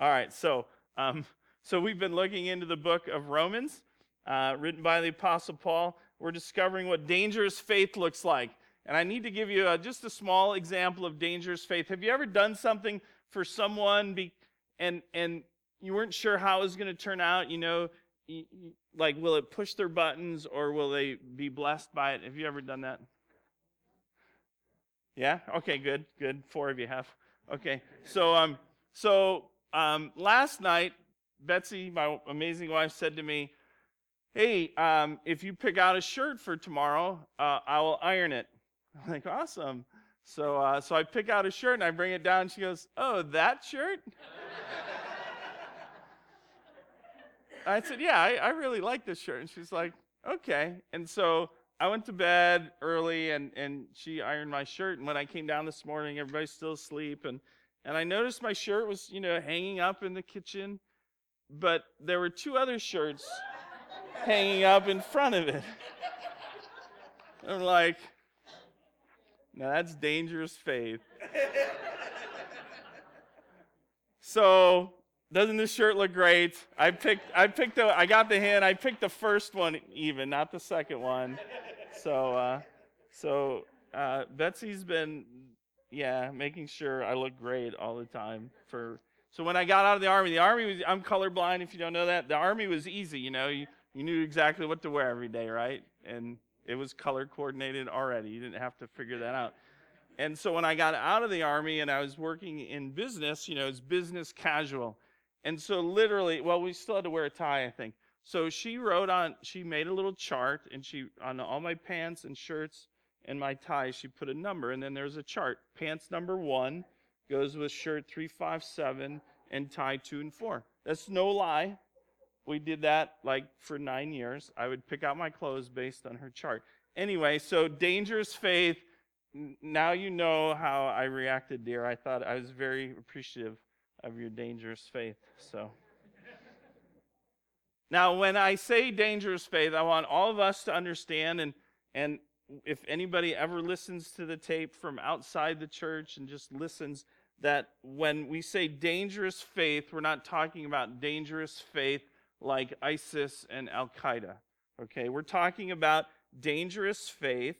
All right, so um, so we've been looking into the book of Romans, uh, written by the Apostle Paul. We're discovering what dangerous faith looks like, and I need to give you a, just a small example of dangerous faith. Have you ever done something for someone, be, and and you weren't sure how it was going to turn out? You know, like will it push their buttons or will they be blessed by it? Have you ever done that? Yeah. Okay. Good. Good. Four of you have. Okay. So um so um last night Betsy, my amazing wife, said to me, "Hey, um, if you pick out a shirt for tomorrow, uh, I will iron it." I'm like, "Awesome!" So, uh, so I pick out a shirt and I bring it down. she goes, "Oh, that shirt?" I said, "Yeah, I, I really like this shirt." And she's like, "Okay." And so I went to bed early and, and she ironed my shirt. And when I came down this morning, everybody's still asleep. And, and I noticed my shirt was, you know, hanging up in the kitchen. But there were two other shirts hanging up in front of it. I'm like, now that's dangerous faith. so doesn't this shirt look great? I picked I picked the I got the hint. I picked the first one even, not the second one. So, uh, so uh, Betsy's been, yeah, making sure I look great all the time. For so when I got out of the army, the army was I'm colorblind. If you don't know that, the army was easy. You know, you you knew exactly what to wear every day, right? And it was color coordinated already. You didn't have to figure that out. And so when I got out of the army and I was working in business, you know, it's business casual. And so literally, well, we still had to wear a tie, I think. So she wrote on, she made a little chart, and she, on all my pants and shirts and my tie, she put a number, and then there's a chart. Pants number one goes with shirt 357 and tie two and four. That's no lie. We did that like for nine years. I would pick out my clothes based on her chart. Anyway, so dangerous faith. Now you know how I reacted, dear. I thought I was very appreciative of your dangerous faith. So. Now, when I say dangerous faith, I want all of us to understand, and, and if anybody ever listens to the tape from outside the church and just listens, that when we say dangerous faith, we're not talking about dangerous faith like ISIS and Al Qaeda. Okay, we're talking about dangerous faith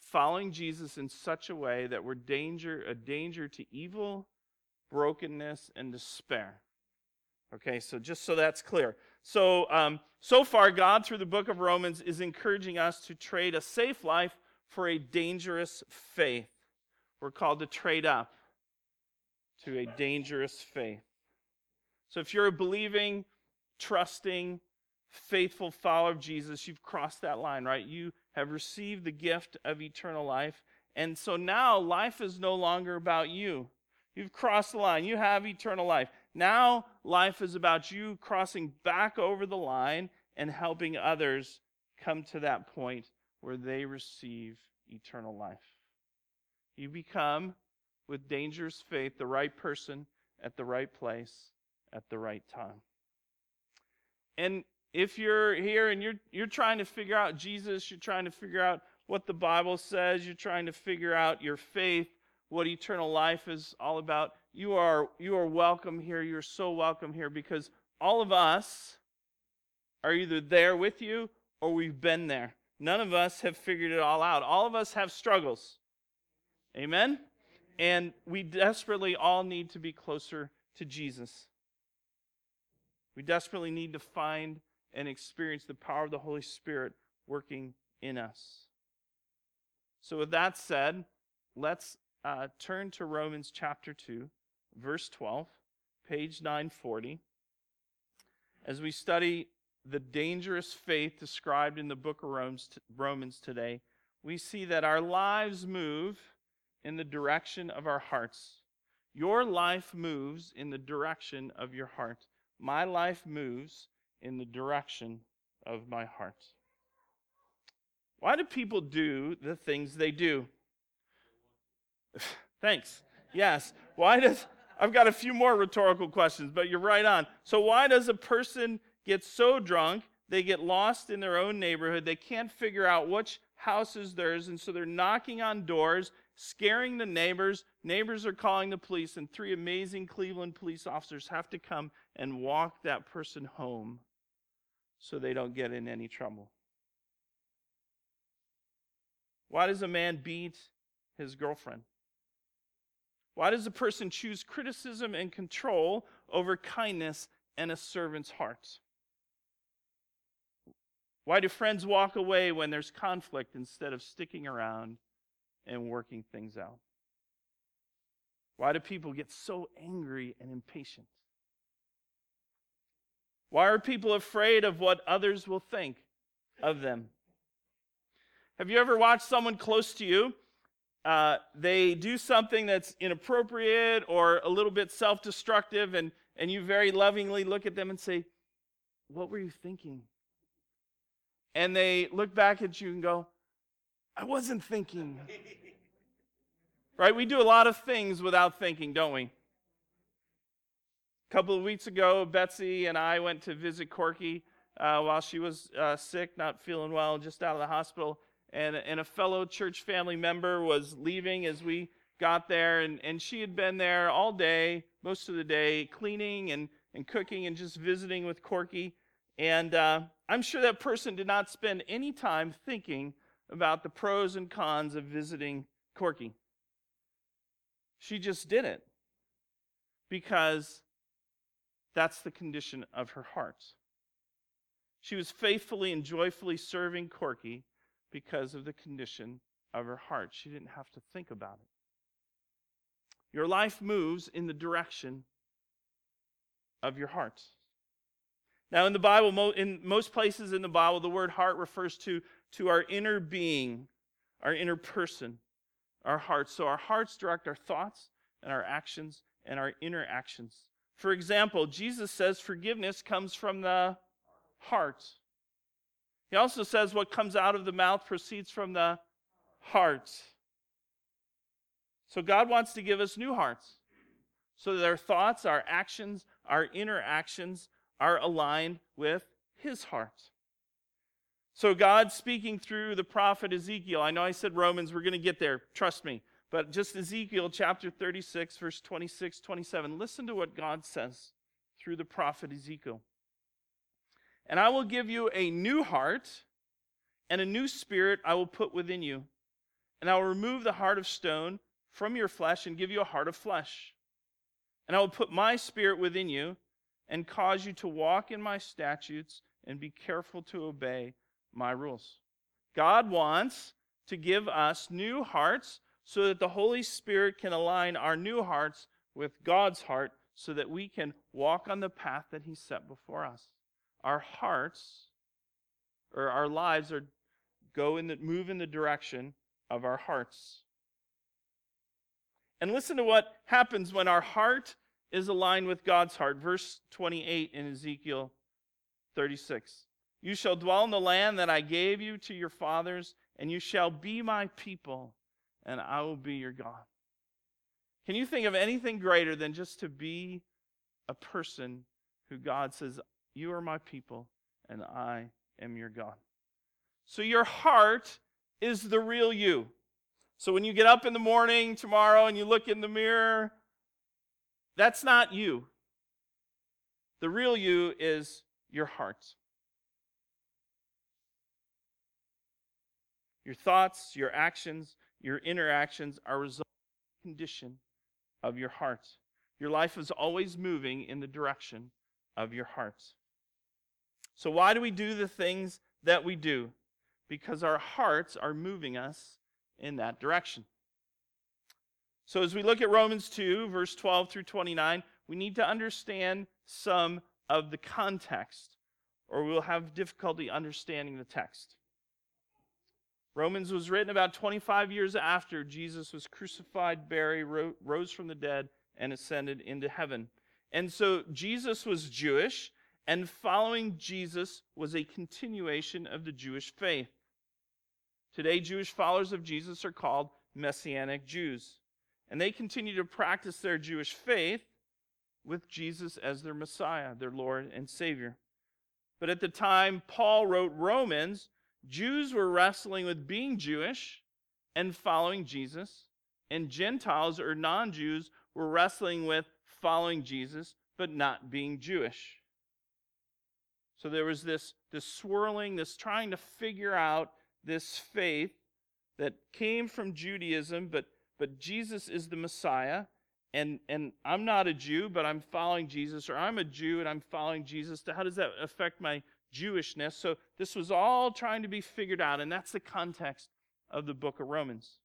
following Jesus in such a way that we're danger a danger to evil, brokenness, and despair. Okay, so just so that's clear. So, um, so far, God, through the book of Romans, is encouraging us to trade a safe life for a dangerous faith. We're called to trade up to a dangerous faith. So, if you're a believing, trusting, faithful follower of Jesus, you've crossed that line, right? You have received the gift of eternal life. And so now life is no longer about you. You've crossed the line. You have eternal life. Now, life is about you crossing back over the line and helping others come to that point where they receive eternal life. You become, with dangerous faith, the right person at the right place at the right time. And if you're here and you're, you're trying to figure out Jesus, you're trying to figure out what the Bible says, you're trying to figure out your faith, what eternal life is all about, you are, you are welcome here. You're so welcome here because all of us are either there with you or we've been there. None of us have figured it all out. All of us have struggles. Amen? And we desperately all need to be closer to Jesus. We desperately need to find and experience the power of the Holy Spirit working in us. So, with that said, let's uh, turn to Romans chapter 2, verse 12, page 940. As we study the dangerous faith described in the book of Romans today, we see that our lives move in the direction of our hearts. Your life moves in the direction of your heart. My life moves in the direction of my heart. Why do people do the things they do? Thanks. Yes. Why does I've got a few more rhetorical questions, but you're right on. So why does a person get so drunk they get lost in their own neighborhood? They can't figure out which house is theirs, and so they're knocking on doors scaring the neighbors. Neighbors are calling the police, and three amazing Cleveland police officers have to come and walk that person home so they don't get in any trouble. Why does a man beat his girlfriend? Why does a person choose criticism and control over kindness and a servant's heart? Why do friends walk away when there's conflict instead of sticking around and working things out? Why do people get so angry and impatient? Why are people afraid of what others will think of them? Have you ever watched someone close to you? Uh, they do something that's inappropriate or a little bit self destructive, and, and you very lovingly look at them and say, What were you thinking? And they look back at you and go, I wasn't thinking. right? We do a lot of things without thinking, don't we? A couple of weeks ago, Betsy and I went to visit Corky uh, while she was uh, sick, not feeling well, just out of the hospital. And, and a fellow church family member was leaving as we got there, and, and she had been there all day, most of the day, cleaning and, and cooking and just visiting with Corky. And uh, I'm sure that person did not spend any time thinking about the pros and cons of visiting Corky. She just did it because that's the condition of her heart. She was faithfully and joyfully serving Corky because of the condition of her heart. She didn't have to think about it. Your life moves in the direction of your heart. Now, in the Bible, in most places in the Bible, the word heart refers to, to our inner being, our inner person, our heart. So our hearts direct our thoughts and our actions and our inner actions. For example, Jesus says forgiveness comes from the heart. He also says what comes out of the mouth proceeds from the heart. So God wants to give us new hearts so that our thoughts, our actions, our inner actions are aligned with his heart. So God speaking through the prophet Ezekiel. I know I said Romans, we're going to get there, trust me. But just Ezekiel chapter 36, verse 26, 27. Listen to what God says through the prophet Ezekiel. And I will give you a new heart, and a new spirit I will put within you. And I will remove the heart of stone from your flesh and give you a heart of flesh. And I will put my spirit within you and cause you to walk in my statutes and be careful to obey my rules. God wants to give us new hearts so that the Holy Spirit can align our new hearts with God's heart so that we can walk on the path that He set before us. Our hearts or our lives are go in the move in the direction of our hearts. And listen to what happens when our heart is aligned with God's heart. Verse 28 in Ezekiel 36. You shall dwell in the land that I gave you to your fathers, and you shall be my people, and I will be your God. Can you think of anything greater than just to be a person who God says, You are my people, and I am your God? So your heart is the real you. So when you get up in the morning tomorrow and you look in the mirror, that's not you. The real you is your heart. Your thoughts, your actions, your interactions are a result condition of your heart. Your life is always moving in the direction of your heart. So, why do we do the things that we do? Because our hearts are moving us in that direction. So, as we look at Romans 2, verse 12 through 29, we need to understand some of the context, or we'll have difficulty understanding the text. Romans was written about 25 years after Jesus was crucified, buried, rose from the dead, and ascended into heaven. And so Jesus was Jewish, and following Jesus was a continuation of the Jewish faith. Today, Jewish followers of Jesus are called Messianic Jews, and they continue to practice their Jewish faith with Jesus as their Messiah, their Lord and Savior. But at the time Paul wrote Romans, Jews were wrestling with being Jewish and following Jesus, and Gentiles or non Jews were wrestling with following Jesus but not being Jewish. So there was this, this swirling, this trying to figure out this faith that came from Judaism, but, but Jesus is the Messiah. And, and I'm not a Jew, but I'm following Jesus, or I'm a Jew and I'm following Jesus. How does that affect my Jewishness? So this was all trying to be figured out, and that's the context of the book of Romans.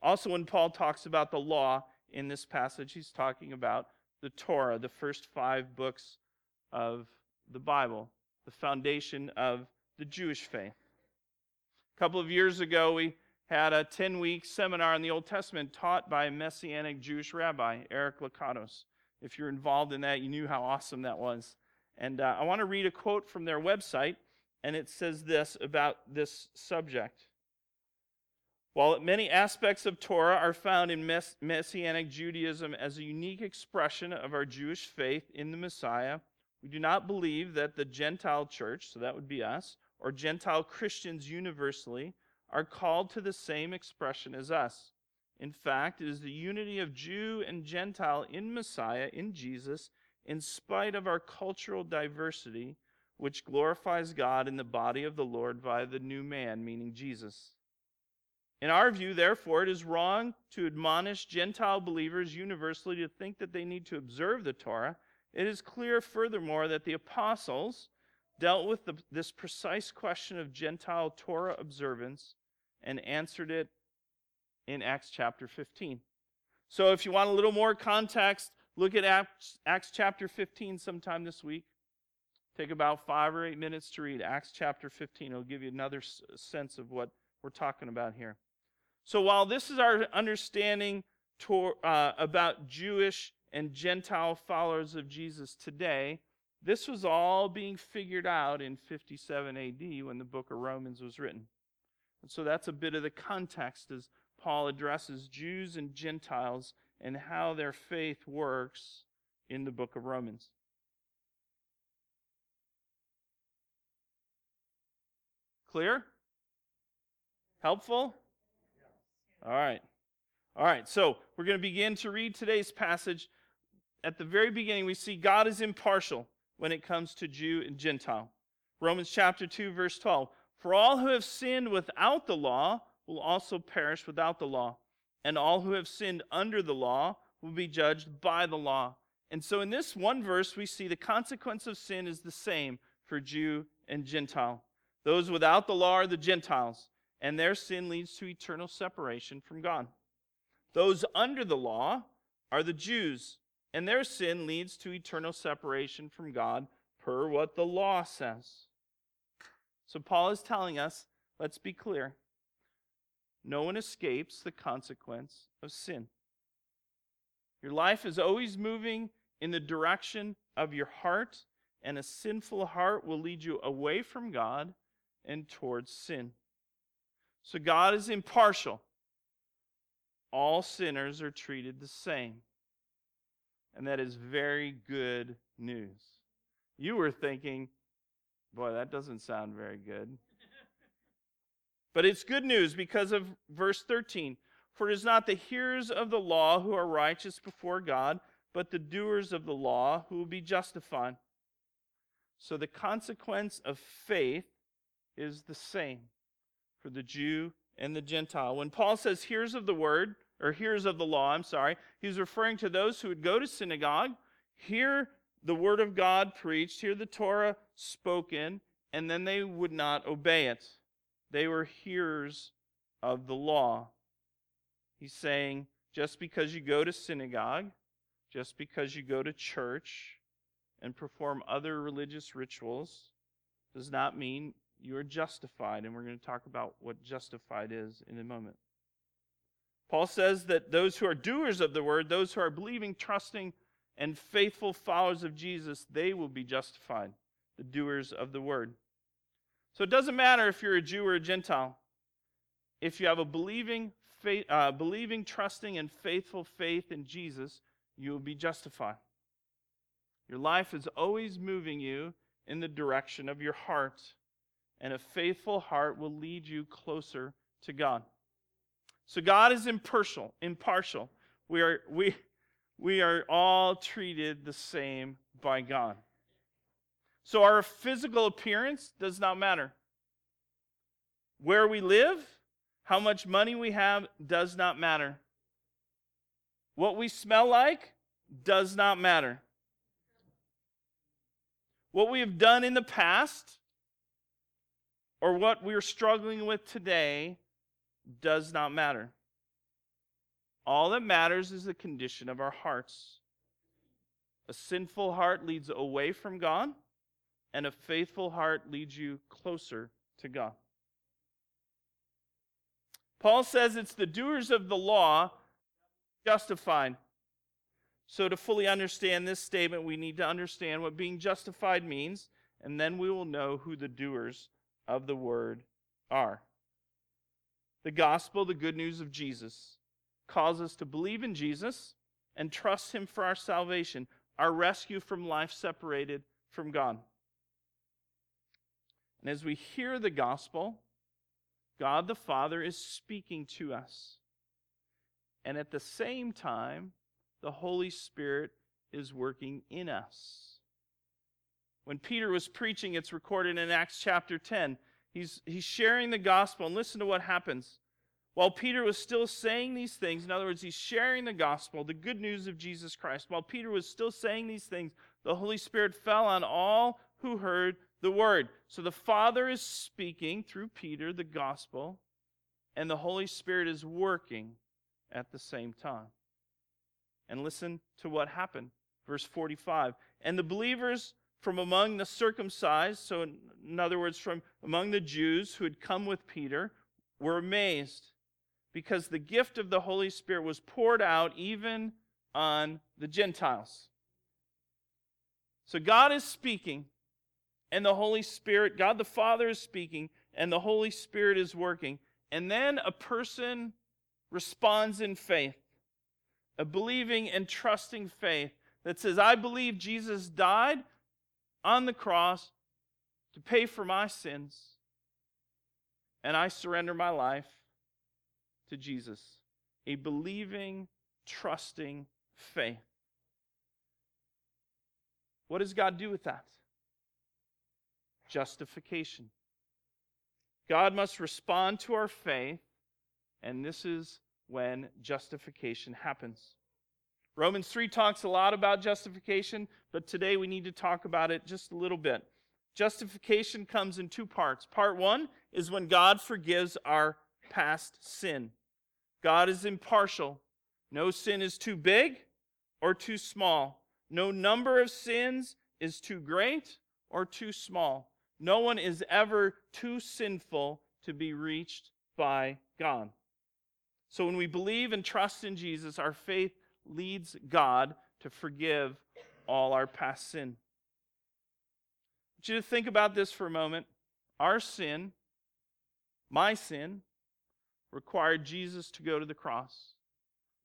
Also, when Paul talks about the law in this passage, he's talking about the Torah, the first five books of the Bible, the foundation of the Jewish faith. A couple of years ago, we had a 10 week seminar on the Old Testament taught by a Messianic Jewish rabbi, Eric Lakatos. If you're involved in that, you knew how awesome that was. And uh, I want to read a quote from their website, and it says this about this subject. While many aspects of Torah are found in mess- Messianic Judaism as a unique expression of our Jewish faith in the Messiah, we do not believe that the Gentile church, so that would be us, or Gentile Christians universally, are called to the same expression as us. In fact, it is the unity of Jew and Gentile in Messiah, in Jesus, in spite of our cultural diversity, which glorifies God in the body of the Lord via the new man, meaning Jesus. In our view, therefore, it is wrong to admonish Gentile believers universally to think that they need to observe the Torah it is clear, furthermore, that the apostles dealt with the, this precise question of Gentile Torah observance and answered it in Acts chapter 15. So, if you want a little more context, look at Acts, Acts chapter 15 sometime this week. Take about five or eight minutes to read Acts chapter 15. It'll give you another sense of what we're talking about here. So, while this is our understanding to, uh, about Jewish and Gentile followers of Jesus today, this was all being figured out in 57 AD when the book of Romans was written. And so that's a bit of the context as Paul addresses Jews and Gentiles and how their faith works in the book of Romans. Clear? Helpful? All right. All right, so we're going to begin to read today's passage at the very beginning, we see God is impartial when it comes to Jew and Gentile. Romans chapter 2, verse 12. For all who have sinned without the law will also perish without the law, and all who have sinned under the law will be judged by the law. And so in this one verse, we see the consequence of sin is the same for Jew and Gentile. Those without the law are the Gentiles, and their sin leads to eternal separation from God. Those under the law are the Jews, and their sin leads to eternal separation from God, per what the law says. So Paul is telling us let's be clear no one escapes the consequence of sin. Your life is always moving in the direction of your heart, and a sinful heart will lead you away from God and towards sin. So God is impartial. All sinners are treated the same and that is very good news. You were thinking, boy, that doesn't sound very good. but it's good news because of verse 13. For it is not the hearers of the law who are righteous before God, but the doers of the law who will be justified. So the consequence of faith is the same for the Jew and the Gentile. When Paul says hearers of the word, or hearers of the law, I'm sorry. He's referring to those who would go to synagogue, hear the word of God preached, hear the Torah spoken, and then they would not obey it. They were hearers of the law. He's saying, just because you go to synagogue, just because you go to church and perform other religious rituals, does not mean you are justified. And we're going to talk about what justified is in a moment. Paul says that those who are doers of the word, those who are believing, trusting, and faithful followers of Jesus, they will be justified, the doers of the word. So it doesn't matter if you're a Jew or a Gentile. If you have a believing, faith, uh, believing, trusting, and faithful faith in Jesus, you will be justified. Your life is always moving you in the direction of your heart, and a faithful heart will lead you closer to God. So God is impartial, impartial. We are we we are all treated the same by God. So our physical appearance does not matter. Where we live, how much money we have does not matter. What we smell like does not matter. What we have done in the past or what we're struggling with today does not matter. All that matters is the condition of our hearts. A sinful heart leads away from God, and a faithful heart leads you closer to God. Paul says it's the doers of the law justified. So, to fully understand this statement, we need to understand what being justified means, and then we will know who the doers of the word are. The gospel, the good news of Jesus, calls us to believe in Jesus and trust him for our salvation, our rescue from life separated from God. And as we hear the gospel, God the Father is speaking to us. And at the same time, the Holy Spirit is working in us. When Peter was preaching, it's recorded in Acts chapter 10. He's, he's sharing the gospel, and listen to what happens. While Peter was still saying these things, in other words, he's sharing the gospel, the good news of Jesus Christ. While Peter was still saying these things, the Holy Spirit fell on all who heard the word. So the Father is speaking through Peter the gospel, and the Holy Spirit is working at the same time. And listen to what happened. Verse 45. And the believers from among the circumcised, so in other words, from among the Jews who had come with Peter, were amazed because the gift of the Holy Spirit was poured out even on the Gentiles. So God is speaking, and the Holy Spirit, God the Father is speaking, and the Holy Spirit is working. And then a person responds in faith, a believing and trusting faith that says, I believe Jesus died on the cross to pay for my sins, and I surrender my life to Jesus. A believing, trusting faith. What does God do with that? Justification. God must respond to our faith and this is when justification happens. Romans 3 talks a lot about justification, but today we need to talk about it just a little bit. Justification comes in two parts. Part one is when God forgives our past sin. God is impartial. No sin is too big or too small. No number of sins is too great or too small. No one is ever too sinful to be reached by God. So when we believe and trust in Jesus, our faith leads God to forgive all our past sin. I want you to think about this for a moment. Our sin, my sin, required Jesus to go to the cross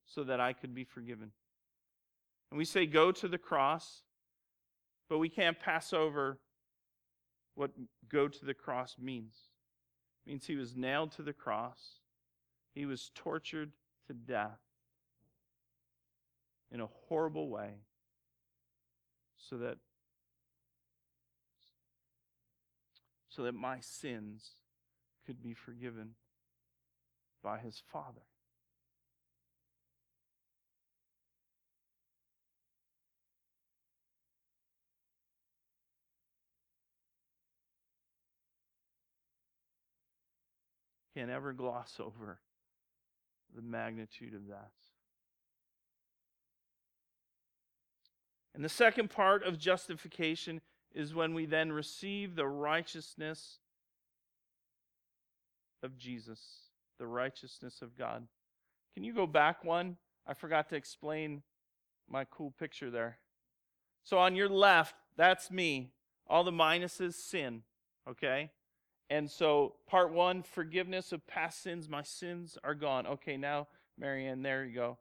so that I could be forgiven. And we say, go to the cross, but we can't pass over what go to the cross means. It means he was nailed to the cross he was tortured to death in a horrible way so that so that my sins could be forgiven by his father can't ever gloss over the magnitude of that. And the second part of justification is when we then receive the righteousness of Jesus, the righteousness of God. Can you go back one? I forgot to explain my cool picture there. So on your left, that's me. All the minuses, sin. Okay? And so, part one, forgiveness of past sins. My sins are gone. Okay, now, Marianne, there you go.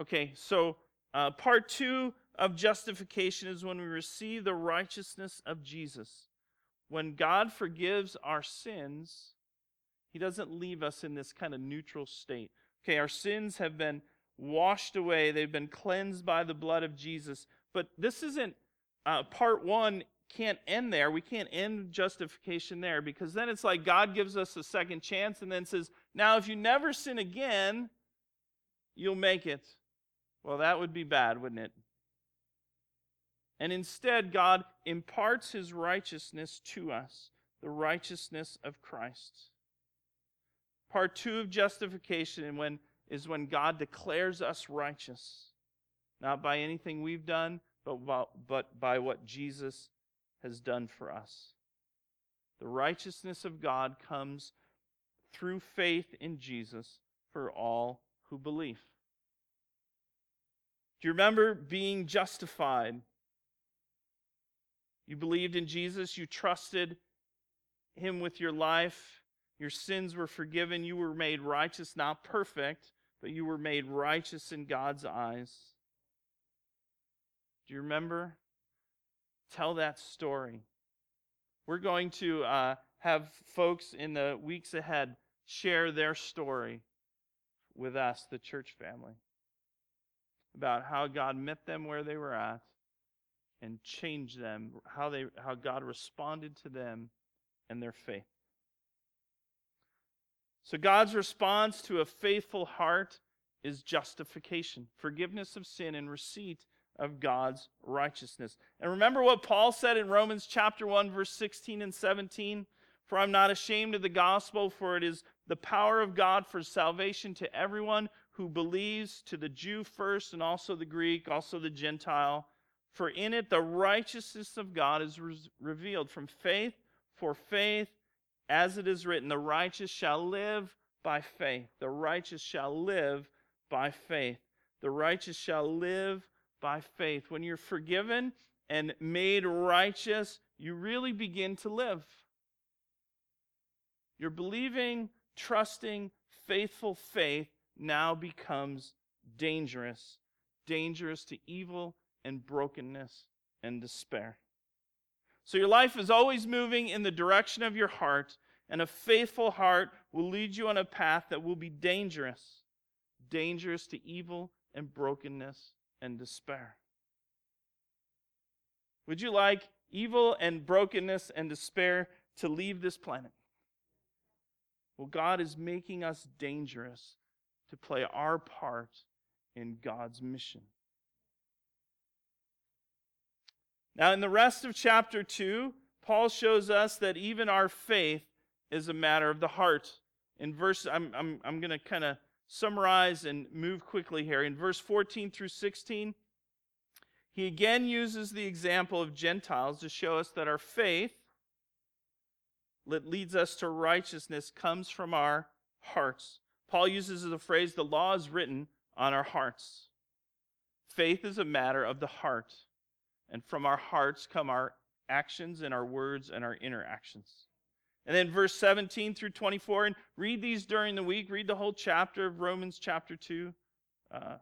Okay, so uh, part two of justification is when we receive the righteousness of Jesus. When God forgives our sins, He doesn't leave us in this kind of neutral state. Okay, our sins have been washed away, they've been cleansed by the blood of Jesus. But this isn't uh, part one, can't end there. We can't end justification there because then it's like God gives us a second chance and then says, now if you never sin again, you'll make it. Well, that would be bad, wouldn't it? And instead, God imparts his righteousness to us, the righteousness of Christ. Part two of justification is when God declares us righteous, not by anything we've done, but but by what Jesus has done for us. The righteousness of God comes through faith in Jesus for all who believe. Do you remember being justified? You believed in Jesus, you trusted him with your life, your sins were forgiven, you were made righteous, not perfect, but you were made righteous in God's eyes. Do you remember? Tell that story. We're going to uh, have folks in the weeks ahead share their story with us, the church family about how God met them where they were at and change them, how they how God responded to them and their faith. So God's response to a faithful heart is justification, forgiveness of sin and receipt of God's righteousness. And remember what Paul said in Romans chapter 1 verse 16 and 17, for I'm not ashamed of the gospel for it is the power of God for salvation to everyone who believes, to the Jew first, and also the Greek, also the Gentile. For in it the righteousness of God is re- revealed from faith for faith, as it is written, the righteous shall live by faith. The righteous shall live by faith. The righteous shall live by faith. When you're forgiven and made righteous, you really begin to live. You're believing, trusting, faithful faith now becomes dangerous, dangerous to evil and brokenness and despair. So your life is always moving in the direction of your heart, and a faithful heart will lead you on a path that will be dangerous, dangerous to evil and brokenness and despair. Would you like evil and brokenness and despair to leave this planet? Well, God is making us dangerous to play our part in God's mission. Now, in the rest of chapter 2, Paul shows us that even our faith is a matter of the heart. In verse, I'm, I'm, I'm going to kind of summarize and move quickly here. In verse 14 through 16, he again uses the example of Gentiles to show us that our faith that leads us to righteousness comes from our hearts. Paul uses the phrase, the law is written on our hearts. Faith is a matter of the heart, and from our hearts come our actions and our words and our interactions. And then verse 17 through 24, and read these during the week. Read the whole chapter of Romans chapter 2. Uh,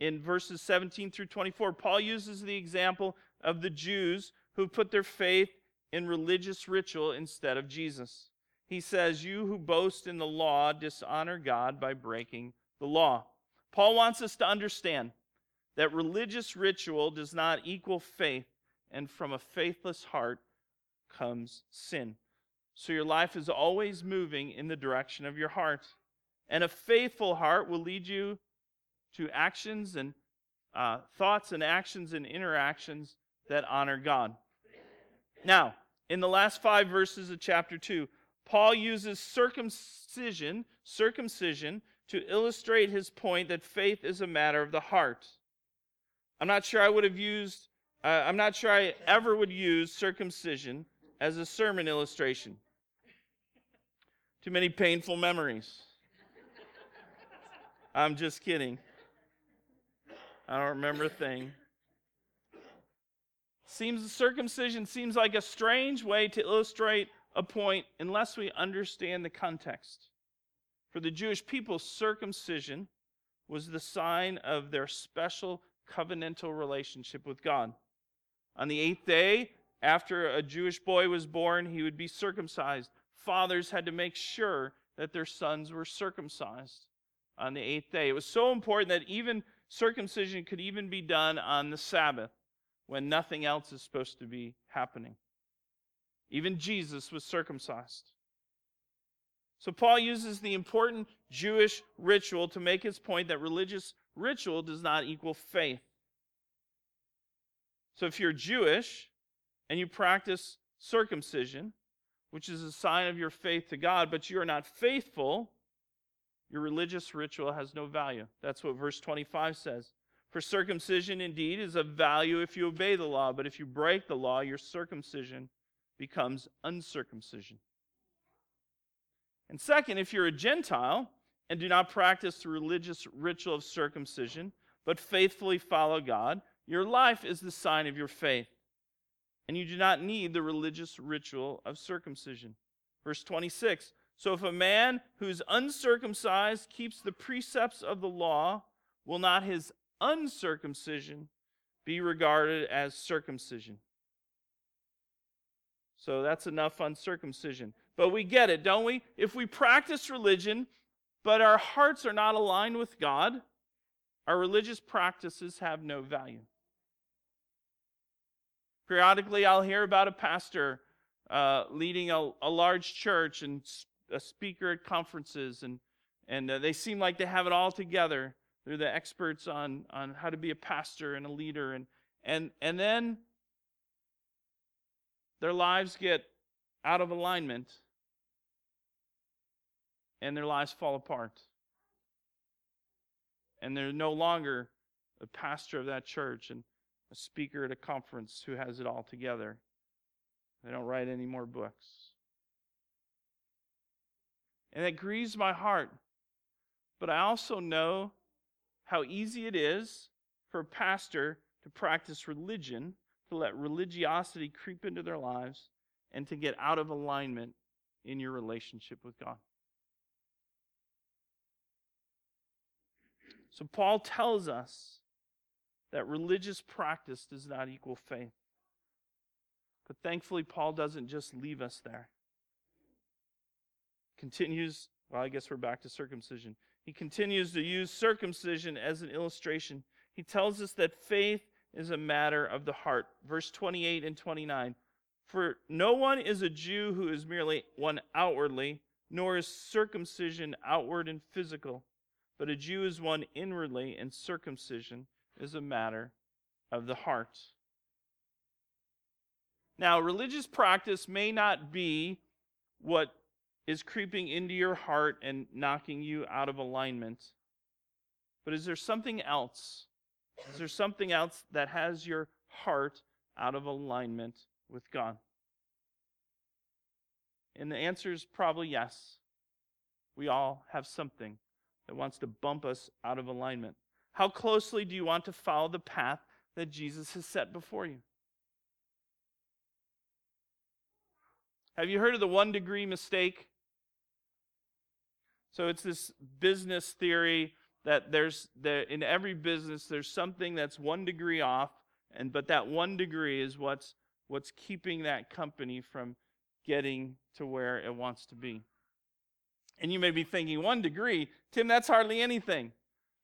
in verses 17 through 24, Paul uses the example of the Jews who put their faith in religious ritual instead of Jesus he says, You who boast in the law dishonor God by breaking the law. Paul wants us to understand that religious ritual does not equal faith, and from a faithless heart comes sin. So your life is always moving in the direction of your heart. And a faithful heart will lead you to actions and uh, thoughts and actions and interactions that honor God. Now, in the last five verses of chapter 2, Paul uses circumcision, circumcision to illustrate his point that faith is a matter of the heart. I'm not sure I would have used, uh, I'm not sure I ever would use circumcision as a sermon illustration. Too many painful memories. I'm just kidding. I don't remember a thing. Seems circumcision seems like a strange way to illustrate a point unless we understand the context. For the Jewish people, circumcision was the sign of their special covenantal relationship with God. On the eighth day, after a Jewish boy was born, he would be circumcised. Fathers had to make sure that their sons were circumcised. on the eighth day. It was so important that even circumcision could even be done on the Sabbath when nothing else is supposed to be happening. Even Jesus was circumcised. So Paul uses the important Jewish ritual to make his point that religious ritual does not equal faith. So if you're Jewish and you practice circumcision, which is a sign of your faith to God, but you are not faithful, your religious ritual has no value. That's what verse 25 says. For circumcision indeed is of value if you obey the law, but if you break the law, your circumcision becomes uncircumcision. And second, if you're a Gentile and do not practice the religious ritual of circumcision, but faithfully follow God, your life is the sign of your faith and you do not need the religious ritual of circumcision. Verse 26 So if a man who's uncircumcised keeps the precepts of the law, will not his uncircumcision be regarded as circumcision? So that's enough on circumcision. But we get it, don't we? If we practice religion, but our hearts are not aligned with God, our religious practices have no value. Periodically, I'll hear about a pastor uh, leading a, a, large church and a speaker at conferences, and, and uh, they seem like they have it all together. They're the experts on, on how to be a pastor and a leader. And, and, and then their lives get out of alignment and their lives fall apart. And they're no longer a pastor of that church. And a speaker at a conference who has it all together. They don't write any more books. And it grieves my heart. But I also know how easy it is for a pastor to practice religion, to let religiosity creep into their lives, and to get out of alignment in your relationship with God. So Paul tells us that religious practice does not equal faith. But thankfully, Paul doesn't just leave us there. Continues, well, I guess we're back to circumcision. He continues to use circumcision as an illustration. He tells us that faith is a matter of the heart. Verse 28 and 29. For no one is a Jew who is merely one outwardly, nor is circumcision outward and physical, but a Jew is one inwardly, and circumcision is a matter of the heart. Now, religious practice may not be what is creeping into your heart and knocking you out of alignment, but is there something else? Is there something else that has your heart out of alignment with God? And the answer is probably yes. We all have something that wants to bump us out of alignment. How closely do you want to follow the path that Jesus has set before you? Have you heard of the one degree mistake? So it's this business theory that there's that in every business there's something that's one degree off, and but that one degree is what's what's keeping that company from getting to where it wants to be. And you may be thinking, one degree, Tim, that's hardly anything.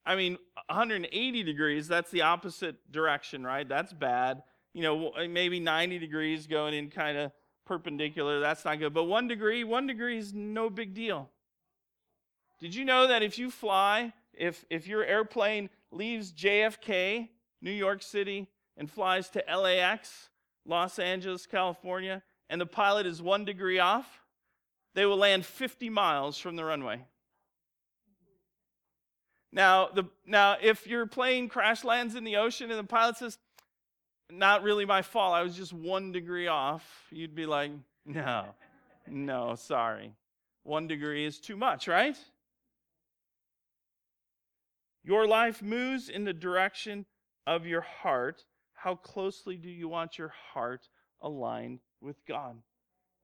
I mean, 180 degrees, that's the opposite direction, right? That's bad. You know, maybe 90 degrees going in kind of perpendicular, that's not good. But one degree, one degree is no big deal. Did you know that if you fly, if, if your airplane leaves JFK, New York City, and flies to LAX, Los Angeles, California, and the pilot is one degree off, they will land 50 miles from the runway. Now, the, now, if your plane crash lands in the ocean and the pilot says, not really my fault, I was just one degree off, you'd be like, no, no, sorry. One degree is too much, right? Your life moves in the direction of your heart. How closely do you want your heart aligned with God?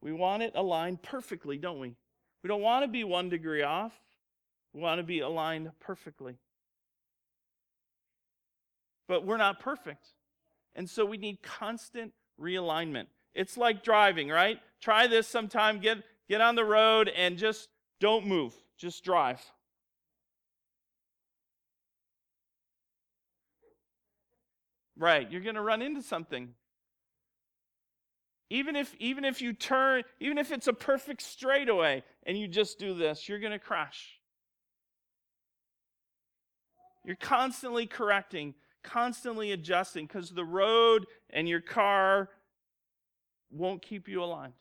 We want it aligned perfectly, don't we? We don't want to be one degree off. We want to be aligned perfectly. But we're not perfect. And so we need constant realignment. It's like driving, right? Try this sometime. Get, get on the road and just don't move, just drive. Right, you're going to run into something. Even if even if you turn, even if it's a perfect straightaway and you just do this, you're going to crash. You're constantly correcting, constantly adjusting because the road and your car won't keep you aligned.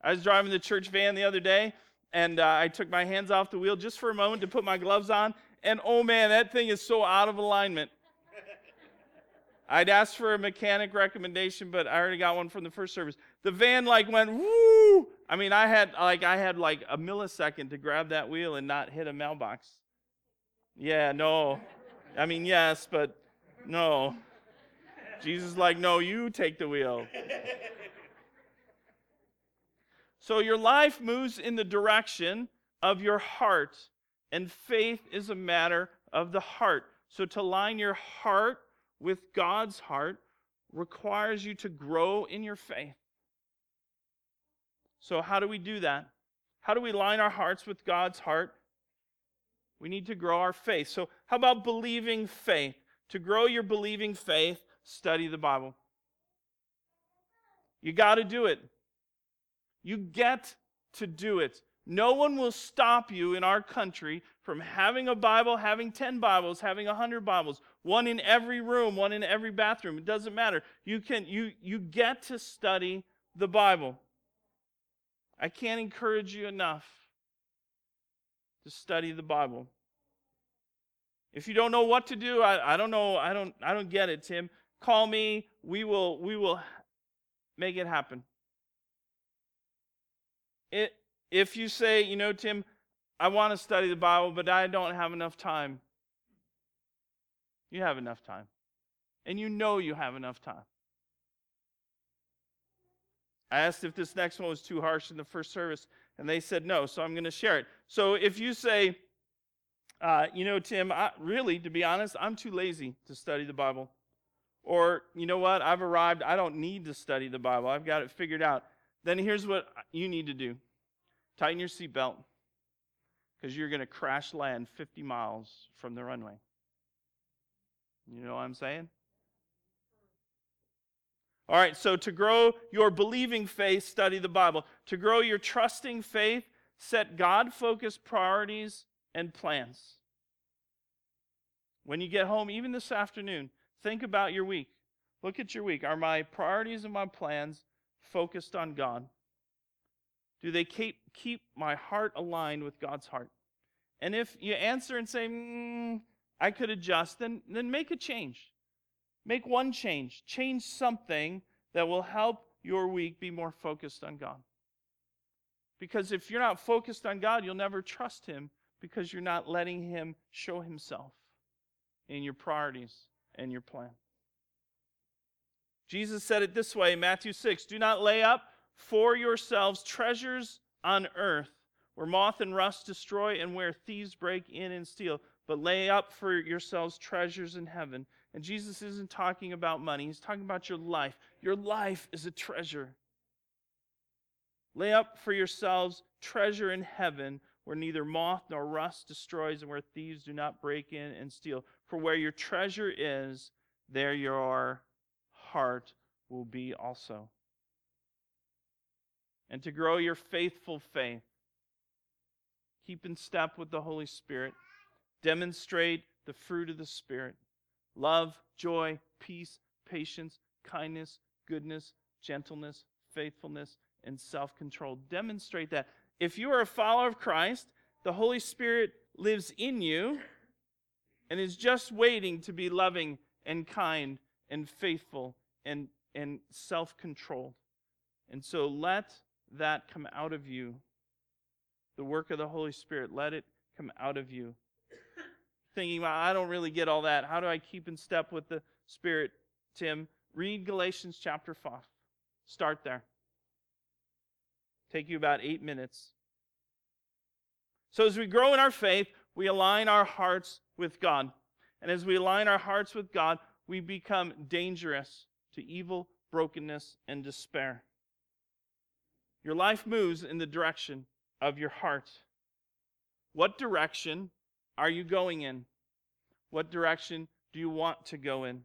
I was driving the church van the other day and uh, I took my hands off the wheel just for a moment to put my gloves on. And oh man, that thing is so out of alignment. I'd asked for a mechanic recommendation, but I already got one from the first service. The van like went woo. I mean, I had like I had like a millisecond to grab that wheel and not hit a mailbox. Yeah, no. I mean, yes, but no. Jesus like, no, you take the wheel. So your life moves in the direction of your heart, and faith is a matter of the heart. So to line your heart with God's heart requires you to grow in your faith. So, how do we do that? How do we line our hearts with God's heart? We need to grow our faith. So, how about believing faith? To grow your believing faith, study the Bible. You got to do it. You get to do it. No one will stop you in our country from having a Bible, having 10 Bibles, having 100 Bibles, one in every room, one in every bathroom. It doesn't matter. You can you you get to study the Bible. I can't encourage you enough to study the Bible. If you don't know what to do, I, I don't know, I don't I don't get it, Tim. Call me. We will we will make it happen. It, if you say, you know, Tim, I want to study the Bible, but I don't have enough time, you have enough time. And you know you have enough time. I asked if this next one was too harsh in the first service, and they said no, so I'm going to share it. So if you say, uh, you know, Tim, I, really, to be honest, I'm too lazy to study the Bible. Or, you know what, I've arrived, I don't need to study the Bible, I've got it figured out then here's what you need to do tighten your seatbelt because you're going to crash land 50 miles from the runway. You know what I'm saying? All right, so to grow your believing faith, study the Bible. To grow your trusting faith, set God focused priorities and plans. When you get home, even this afternoon, think about your week. Look at your week. Are my priorities and my plans focused on God? Do they keep, keep my heart aligned with God's heart? And if you answer and say, mm, I could adjust, then, then make a change. Make one change. Change something that will help your week be more focused on God. Because if you're not focused on God, you'll never trust Him because you're not letting Him show Himself in your priorities and your plan. Jesus said it this way Matthew 6 Do not lay up for yourselves treasures on earth where moth and rust destroy and where thieves break in and steal, but lay up for yourselves treasures in heaven. And Jesus isn't talking about money, he's talking about your life. Your life is a treasure. Lay up for yourselves treasure in heaven where neither moth nor rust destroys and where thieves do not break in and steal. For where your treasure is, there your heart will be also. And to grow your faithful faith, keep in step with the Holy Spirit, demonstrate the fruit of the Spirit love, joy, peace, patience, kindness, goodness, gentleness, faithfulness, and self control. Demonstrate that. If you are a follower of Christ, the Holy Spirit lives in you and is just waiting to be loving and kind and faithful and, and self controlled. And so let that come out of you. The work of the Holy Spirit, let it come out of you. Thinking, well, I don't really get all that. How do I keep in step with the Spirit, Tim? Read Galatians chapter 5. Start there. Take you about eight minutes. So, as we grow in our faith, we align our hearts with God. And as we align our hearts with God, we become dangerous to evil, brokenness, and despair. Your life moves in the direction of your heart. What direction are you going in? What direction do you want to go in?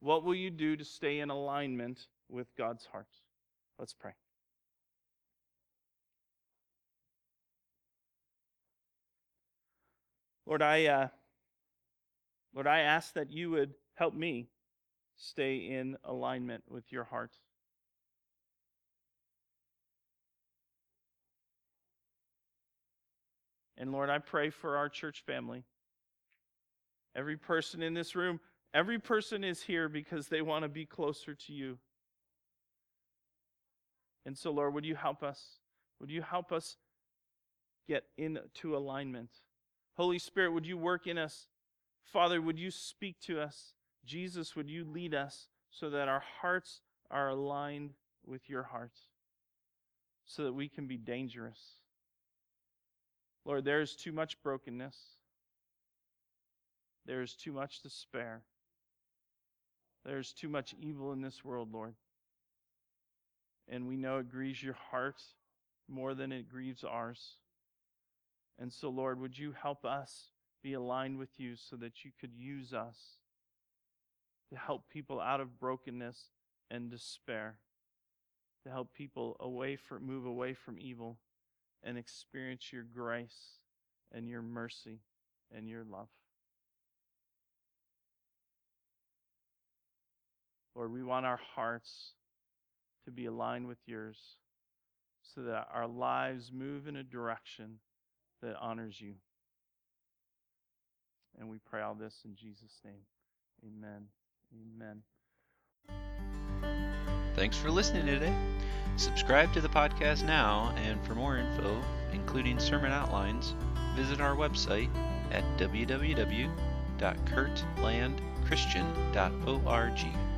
What will you do to stay in alignment with God's heart? Let's pray. Lord, I uh, Lord, I ask that you would help me stay in alignment with your heart. And Lord, I pray for our church family. Every person in this room, every person is here because they want to be closer to you. And so, Lord, would you help us? Would you help us get into alignment? Holy Spirit, would you work in us? Father, would you speak to us? Jesus, would you lead us so that our hearts are aligned with your heart so that we can be dangerous? Lord, there is too much brokenness. There is too much despair. There is too much evil in this world, Lord. And we know it grieves your heart more than it grieves ours. And so, Lord, would you help us be aligned with you so that you could use us to help people out of brokenness and despair, to help people away from, move away from evil and experience your grace and your mercy and your love. Lord, we want our hearts to be aligned with yours so that our lives move in a direction that honors you. And we pray all this in Jesus' name. Amen. Amen. Thanks for listening today. Subscribe to the podcast now, and for more info, including sermon outlines, visit our website at www.kurtlandchristian.org.